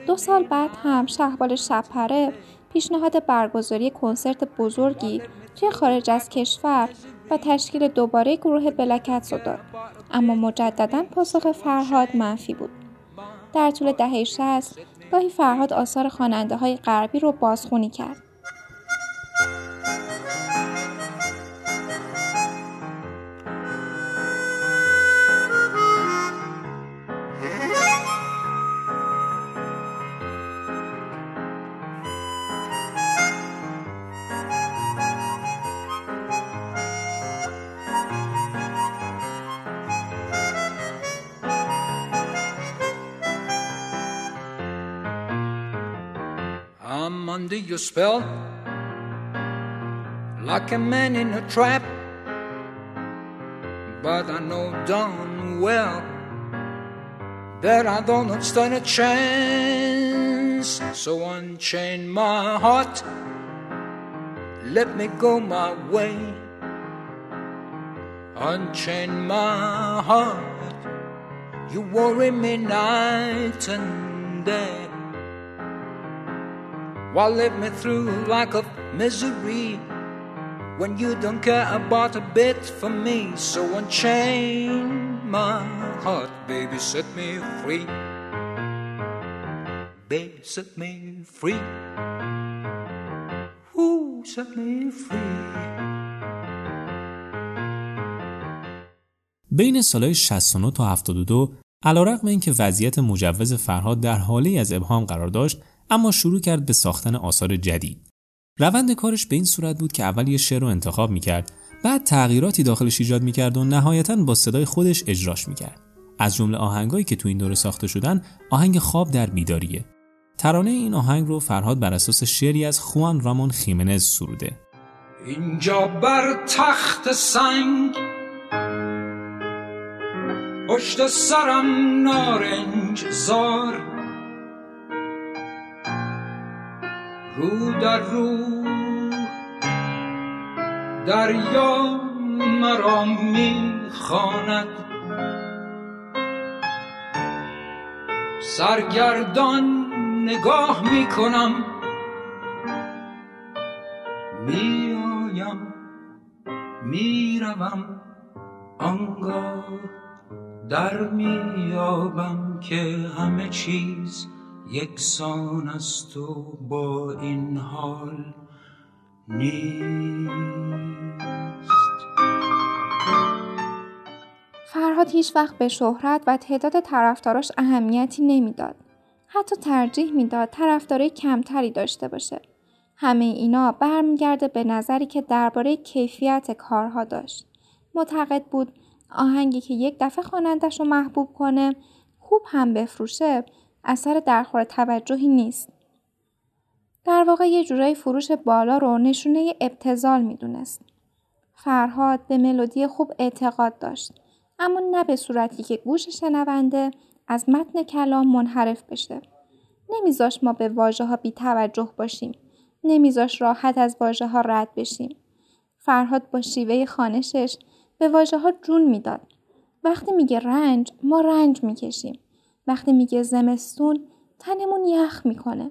دو سال بعد هم شهبال شبپره پیشنهاد برگزاری کنسرت بزرگی توی خارج از کشور و تشکیل دوباره گروه بلکت رو داد. اما مجددا پاسخ فرهاد منفی بود. در طول دهه 60 گاهی فرهاد آثار خواننده های غربی رو بازخونی کرد. Your spell, like a man in a trap. But I know darn well that I don't stand a chance. So unchain my heart, let me go my way. Unchain my heart, you worry me night and day. Why let me through like a misery when you don't care about a bit for me? So unchain my heart, baby, set me free. Baby, set me free. Ooh, set me free. بین سالهای 69 تا 72 علیرغم اینکه وضعیت مجوز فرهاد در حالی از ابهام قرار داشت اما شروع کرد به ساختن آثار جدید. روند کارش به این صورت بود که اول یه شعر رو انتخاب می‌کرد بعد تغییراتی داخلش ایجاد می‌کرد و نهایتا با صدای خودش اجراش می‌کرد. از جمله آهنگایی که تو این دوره ساخته شدن آهنگ خواب در بیداریه. ترانه این آهنگ رو فرهاد بر اساس شعری از خوان رامون خیمنز سروده. اینجا بر تخت سنگ پشت سرم نارنج زار رو در رو. دریا مرا می‌خواند. سرگردان نگاه می‌کنم. میآیم می‌روم. آنگاه در میابم که همه چیز یکسان است و با این حال نیست فرهاد هیچ وقت به شهرت و تعداد طرفداراش اهمیتی نمی‌داد. حتی ترجیح می‌داد طرفدارای کمتری داشته باشه. همه اینا برمیگرده به نظری که درباره کیفیت کارها داشت. معتقد بود آهنگی که یک دفعه خوانندش رو محبوب کنه خوب هم بفروشه اثر درخور توجهی نیست. در واقع یه جورایی فروش بالا رو نشونه ابتزال می‌دونست. فرهاد به ملودی خوب اعتقاد داشت اما نه به صورتی که گوش شنونده از متن کلام منحرف بشه. نمیذاش ما به واژه ها بی توجه باشیم. نمیذاش راحت از واژه ها رد بشیم. فرهاد با شیوه خانشش به واژه ها جون می‌داد. وقتی میگه رنج ما رنج می‌کشیم. وقتی میگه زمستون تنمون یخ می‌کنه.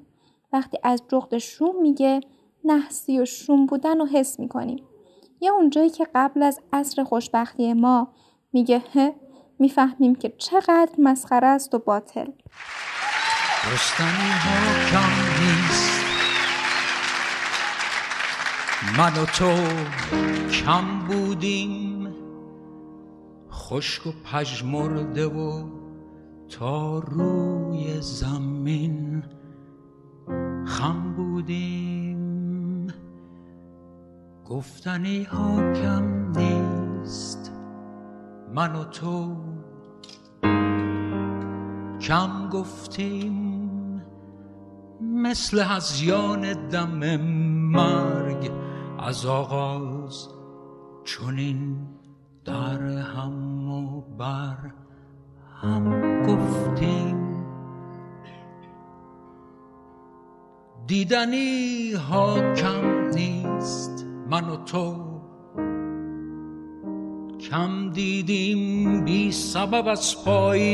وقتی از جغد شوم میگه نحسی و شوم بودن رو حس می‌کنیم. یا اونجایی که قبل از عصر خوشبختی ما میگه هه می‌فهمیم که چقدر مسخره است و باطل. رستنی ها کم من و تو کم بودیم خشک و پژمرده و تا روی زمین خم بودیم. گفتنی ها کم نیست من و تو. کم گفتیم مثل هزیان دم مرگ از آغاز چونین در هم و بر هم گفتیم. دیدنی ها کم نیست من و تو. کم دیدیم بی سبب از پاییز.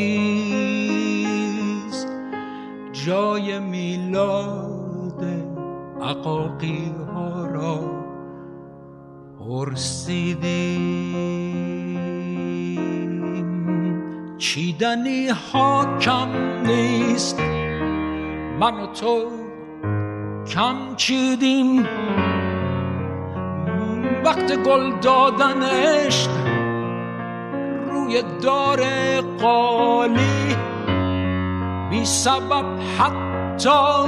جای میلاد عقاقی ها را پرسیدیم. چیدنی ها کم نیست. من و تو کم چیدیم. وقت گل دادن عشق روی دار قالی. بی سبب حتی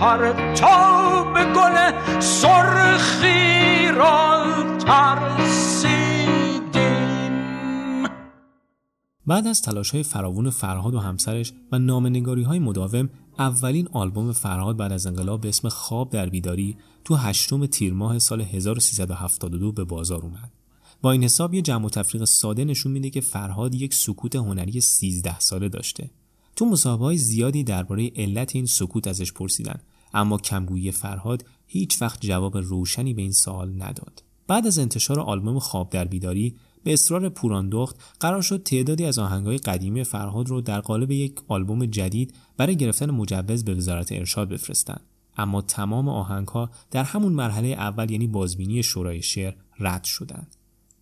پرتاب گل سرخی را ترسیدیم بعد از تلاش های فراوون فرهاد و همسرش و نامنگاری های مداوم اولین آلبوم فرهاد بعد از انقلاب به اسم خواب در بیداری تو هشتم تیر ماه سال 1372 به بازار اومد. با این حساب یه جمع و تفریق ساده نشون میده که فرهاد یک سکوت هنری 13 ساله داشته. تو مصاحبه زیادی درباره علت این سکوت ازش پرسیدن اما کمگویی فرهاد هیچ وقت جواب روشنی به این سوال نداد. بعد از انتشار آلبوم خواب در بیداری به اصرار پوراندخت قرار شد تعدادی از آهنگهای قدیمی فرهاد رو در قالب یک آلبوم جدید برای گرفتن مجوز به وزارت ارشاد بفرستند اما تمام آهنگها در همون مرحله اول یعنی بازبینی شورای شعر رد شدند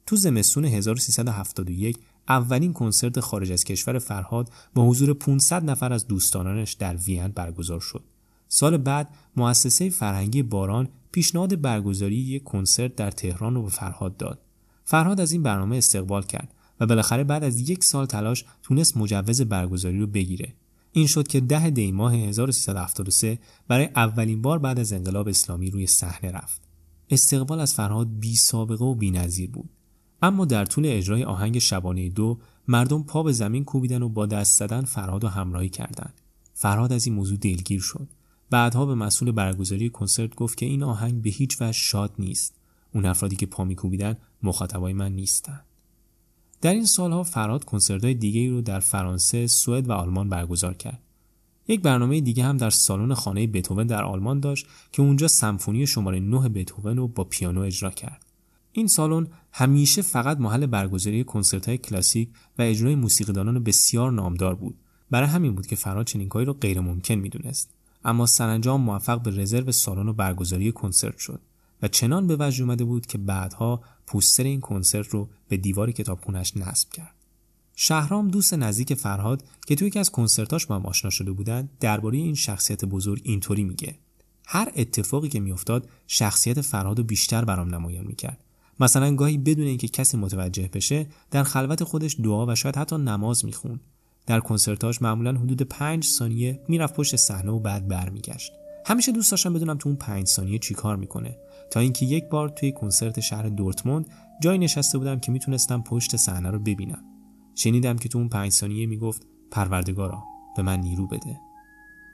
تو زمستون 1371 اولین کنسرت خارج از کشور فرهاد با حضور 500 نفر از دوستانانش در وین برگزار شد. سال بعد مؤسسه فرهنگی باران پیشنهاد برگزاری یک کنسرت در تهران رو به فرهاد داد. فرهاد از این برنامه استقبال کرد و بالاخره بعد از یک سال تلاش تونست مجوز برگزاری رو بگیره. این شد که ده دی ماه 1373 برای اولین بار بعد از انقلاب اسلامی روی صحنه رفت. استقبال از فرهاد بی سابقه و بی نظیر بود. اما در طول اجرای آهنگ شبانه دو مردم پا به زمین کوبیدن و با دست زدن فرهاد و همراهی کردند. فرهاد از این موضوع دلگیر شد. بعدها به مسئول برگزاری کنسرت گفت که این آهنگ به هیچ وجه شاد نیست. اون افرادی که پا میکوبیدن مخاطبای من نیستن. در این سالها فرهاد کنسرت‌های دیگه رو در فرانسه، سوئد و آلمان برگزار کرد. یک برنامه دیگه هم در سالن خانه بتوون در آلمان داشت که اونجا سمفونی شماره 9 بتوون رو با پیانو اجرا کرد. این سالن همیشه فقط محل برگزاری کنسرت‌های کلاسیک و اجرای موسیقیدانان بسیار نامدار بود. برای همین بود که فراد چنین کاری رو غیر ممکن می‌دونست. اما سرانجام موفق به رزرو سالن و برگزاری کنسرت شد و چنان به وجه اومده بود که بعدها پوستر این کنسرت رو به دیوار کتابخونش نصب کرد. شهرام دوست نزدیک فرهاد که توی یکی از کنسرتاش با هم آشنا شده بودن درباره این شخصیت بزرگ اینطوری میگه. هر اتفاقی که میافتاد شخصیت فرهاد رو بیشتر برام نمایان می‌کرد. مثلا گاهی بدون اینکه کسی متوجه بشه در خلوت خودش دعا و شاید حتی نماز می‌خوند. در کنسرتاش معمولا حدود پنج ثانیه می‌رفت پشت صحنه و بعد برمیگشت. همیشه دوست داشتم بدونم تو اون پنج ثانیه چی کار می‌کنه. تا اینکه یک بار توی کنسرت شهر دورتموند جایی نشسته بودم که می‌تونستم پشت صحنه رو ببینم. شنیدم که تو اون پنج ثانیه می‌گفت پروردگارا به من نیرو بده.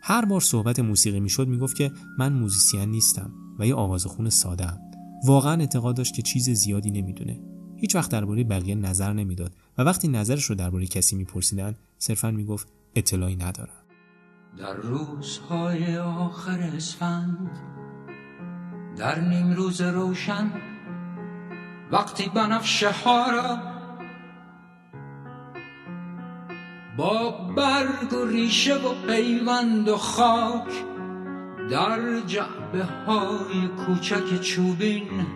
هر بار صحبت موسیقی می‌شد می‌گفت که من موزیسین نیستم و یه آوازخون ساده ام. واقعا اعتقاد داشت که چیز زیادی نمی‌دونه. هیچ وقت درباره بقیه نظر نمی‌داد و وقتی نظرش رو درباره کسی میپرسیدن صرفا می‌گفت اطلاعی ندارم. در روزهای آخر اسفند در نیم روز روشن وقتی بنفشه ها را با برگ و ریشه و پیوند و خاک در جعبه های کوچک چوبین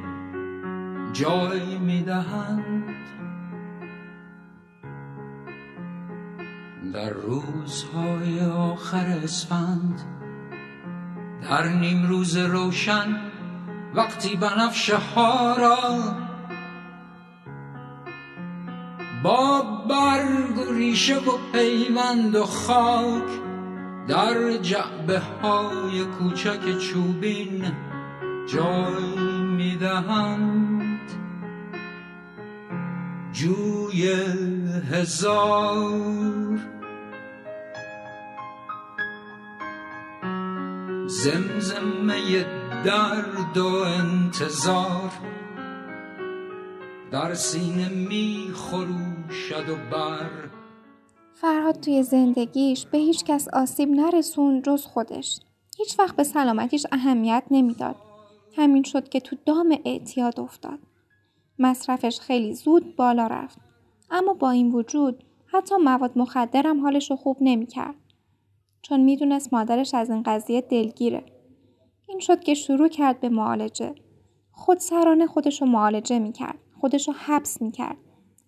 جای می‌دهند در روزهای آخر اسفند در نیم روز روشن وقتی بنفشه ها را با برگ و ریشه و پیوند و خاک در جعبه های کوچک چوبین جای می‌دهند. جوی هزار زمزمه درد و انتظار در سینه می خروشد و بر فرهاد توی زندگیش به هیچ کس آسیب نرسون جز خودش. هیچ وقت به سلامتیش اهمیت نمی‌داد. همین شد که تو دام اعتیاد افتاد. مصرفش خیلی زود بالا رفت. اما با این وجود حتی مواد مخدرم حالش رو خوب نمی‌کرد. چون می‌دونست مادرش از این قضیه دلگیره. این شد که شروع کرد به معالجه. خود سرانه خودش رو معالجه می‌کرد. خودش رو حبس می‌کرد.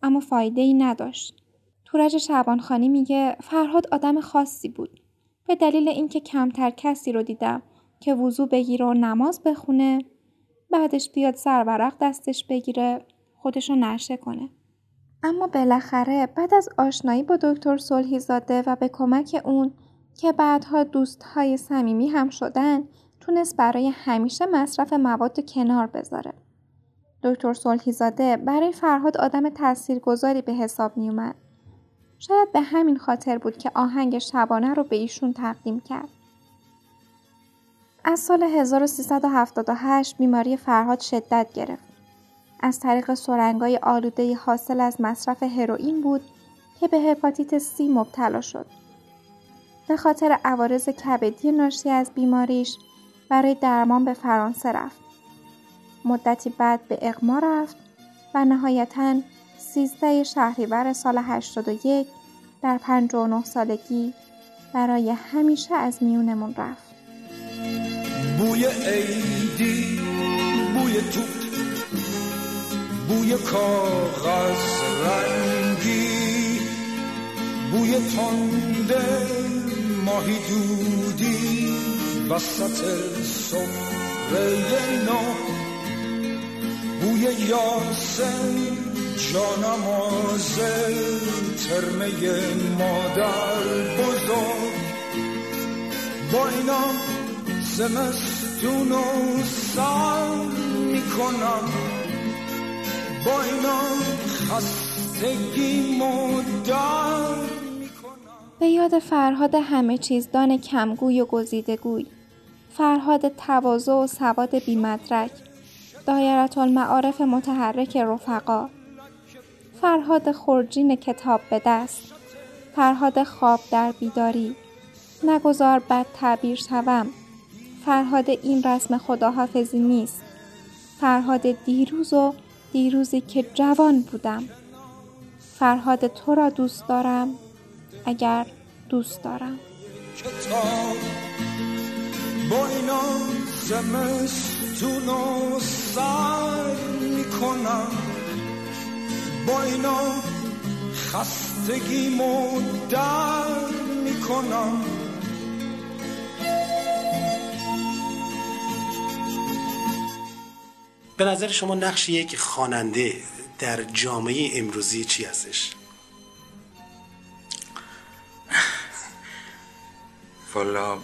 اما فایده ای نداشت. تورج شعبانخانی میگه فرهاد آدم خاصی بود. به دلیل اینکه کمتر کسی رو دیدم که وضوع بگیره و نماز بخونه بعدش بیاد سرورق دستش بگیره خودشو نشه کنه. اما بالاخره بعد از آشنایی با دکتر صلحی و به کمک اون که بعدها دوستهای صمیمی هم شدن تونست برای همیشه مصرف مواد کنار بذاره. دکتر صلحی برای فرهاد آدم تاثیرگذاری به حساب می اومد. شاید به همین خاطر بود که آهنگ شبانه رو به ایشون تقدیم کرد. از سال 1378 بیماری فرهاد شدت گرفت. از طریق سرنگای آلوده حاصل از مصرف هروئین بود که به هپاتیت سی مبتلا شد. به خاطر عوارض کبدی ناشی از بیماریش برای درمان به فرانسه رفت. مدتی بعد به اقما رفت و نهایتاً 13 شهریور سال 81 در 59 سالگی برای همیشه از میونمون رفت. بوی عیدی بوی توت بوی کاغذ رنگی بوی تنده ماهی دودی وسط سفره نو. بوی یاسم جانماز ترمه مادر بزرگ. با اینا زمستون و سر می‌کنم. با اینا خستگی مدر به یاد فرهاد همه چیز دان کمگوی و گزیدگوی فرهاد تواضع و سواد بیمدرک. دایرت المعارف متحرک رفقا. فرهاد خورجین کتاب به دست. فرهاد خواب در بیداری. نگذار بد تعبیر شوم. فرهاد این رسم خداحافظی نیست. فرهاد دیروز و دیروزی که جوان بودم. فرهاد تو را دوست دارم اگر دوست دارم. با اینا زمستون و سر می‌کنم با اینا خستگی در می‌کنم به نظر شما نقش یک خواننده در جامعه امروزی چی هستش؟ والا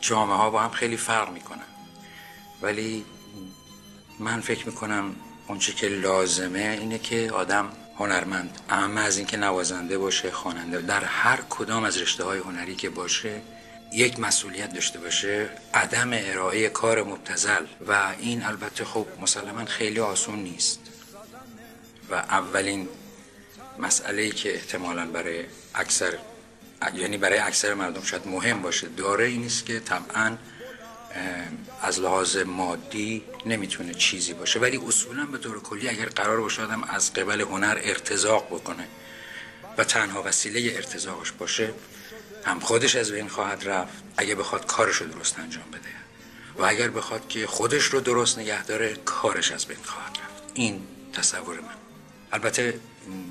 جامعه ها با هم خیلی فرق می‌کنن. ولی من فکر می‌کنم اونچه که لازمه اینه که آدم هنرمند اما از اینکه نوازنده باشه خواننده در هر کدام از رشته های هنری که باشه یک مسئولیت داشته باشه عدم ارائه کار مبتزل و این البته خب مسلما خیلی آسون نیست. و اولین مسئله که احتمالا برای اکثر یعنی برای اکثر مردم شاید مهم باشه. داره این است که طبعا از لحاظ مادی نمی‌تونه چیزی باشه. ولی اصولا به طور کلی اگر قرار باشه آدم از قبل هنر ارتزاق بکنه و تنها وسیله ارتزاقش باشه هم خودش از بین خواهد رفت اگر بخواد کارش رو درست انجام بده. و اگر بخواد که خودش رو درست نگه داره کارش از بین خواهد رفت. این تصور من. البته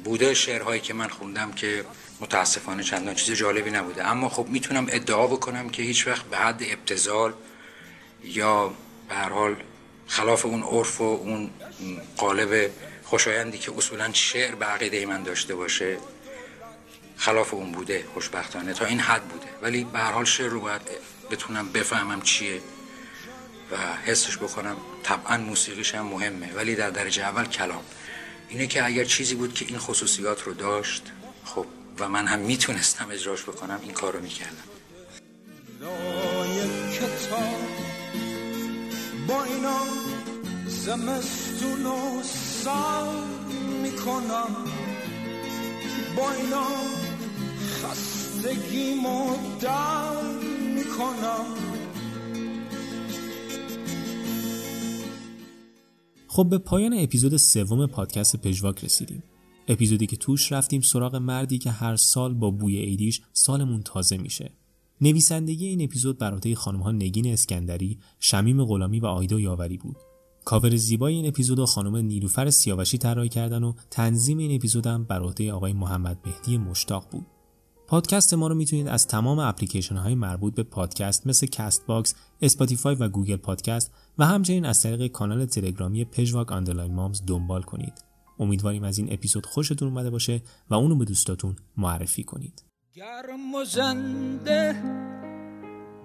بوده شعرهایی که من خوندم که متاسفانه چندان چیز جالبی نبوده. اما خب می‌تونم ادعا بکنم که هیچ وقت به حد ابتزال یا به هر حال خلاف اون عرف و اون قالب خوشایندی که اصولا شعر به عقیده من داشته باشه خلاف اون بوده خوشبختانه تا این حد بوده. ولی به هر حال شعر رو باید بتونم بفهمم چیه و حسش بکنم. طبعا موسیقیش هم مهمه. ولی در درجه اول کلام. اینه که اگر چیزی بود که این خصوصیات رو داشت و من هم می‌تونستم اجراش بکنم این کار رو می‌کردم با اینا زمستون و سر می‌کنم. با اینا خستگیمو در می‌کنم. خب به پایان اپیزود سوم پادکست پژواک رسیدیم. اپیزودی که توش رفتیم سراغ مردی که هر سال با بوی ایدیش سالمون تازه میشه نویسندگی این اپیزود بر عهده خانمها نگین اسکندری، شمیم غلامی و آیدا یاوری بود. کاور زیبای این اپیزود خانم نیلوفر سیاوشی طراحی کردن و تنظیم این اپیزودم بر عهده آقای محمد مهدی مشتاق بود. پادکست ما رو می‌تونید از تمام اپلیکیشن های مربوط به پادکست مثل Castbox، Spotify و Google Podcast و همچنین از طریق کانال تلگرامی پژواک underline مامز دنبال کنید. امیدواریم از این اپیزود خوشتون اومده باشه و اونو به دوستاتون معرفی کنید. گرم و زنده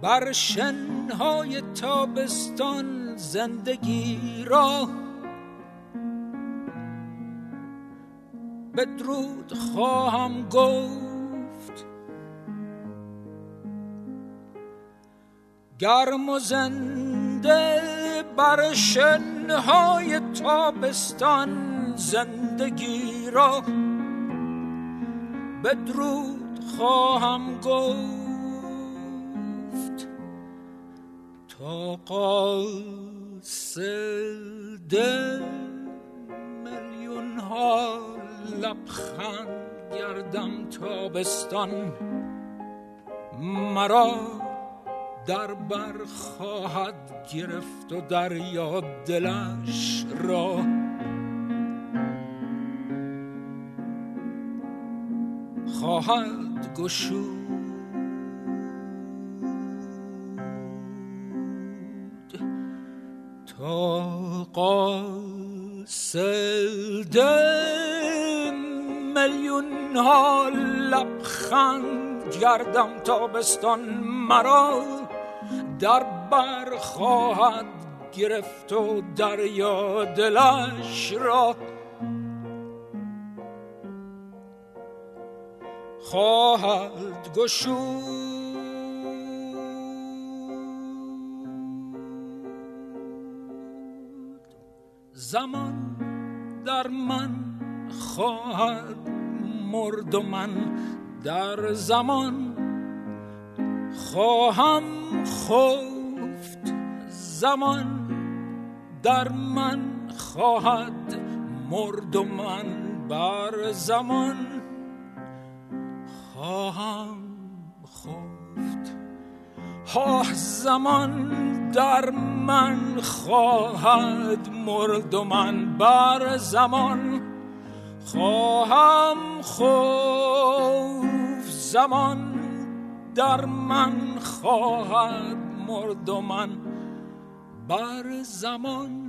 بر شنهای تابستان زندگی را بدرود خواهم گفت گرم و زنده بر شنهای تابستان زندگی را بدرود خواهم گفت. تا قاصد میلیون ها لبخند گردم تابستان مرا در بر خواهد گرفت و دریا دلش را خواهد گشود. تا قاصد میلیون ها لبخند گردم تابستان مرا در بر خواهد گرفت و دریا دلش را خواهد گشود. زمان در من خواهد مرد و من در زمان خواهم خفت. زمان در من خواهد مرد و من بر زمان خواهم خفت. ها زمان در من خواهد مرد و من بر زمان. خواهم خوف زمان در من خواهد مرد و من بر زمان.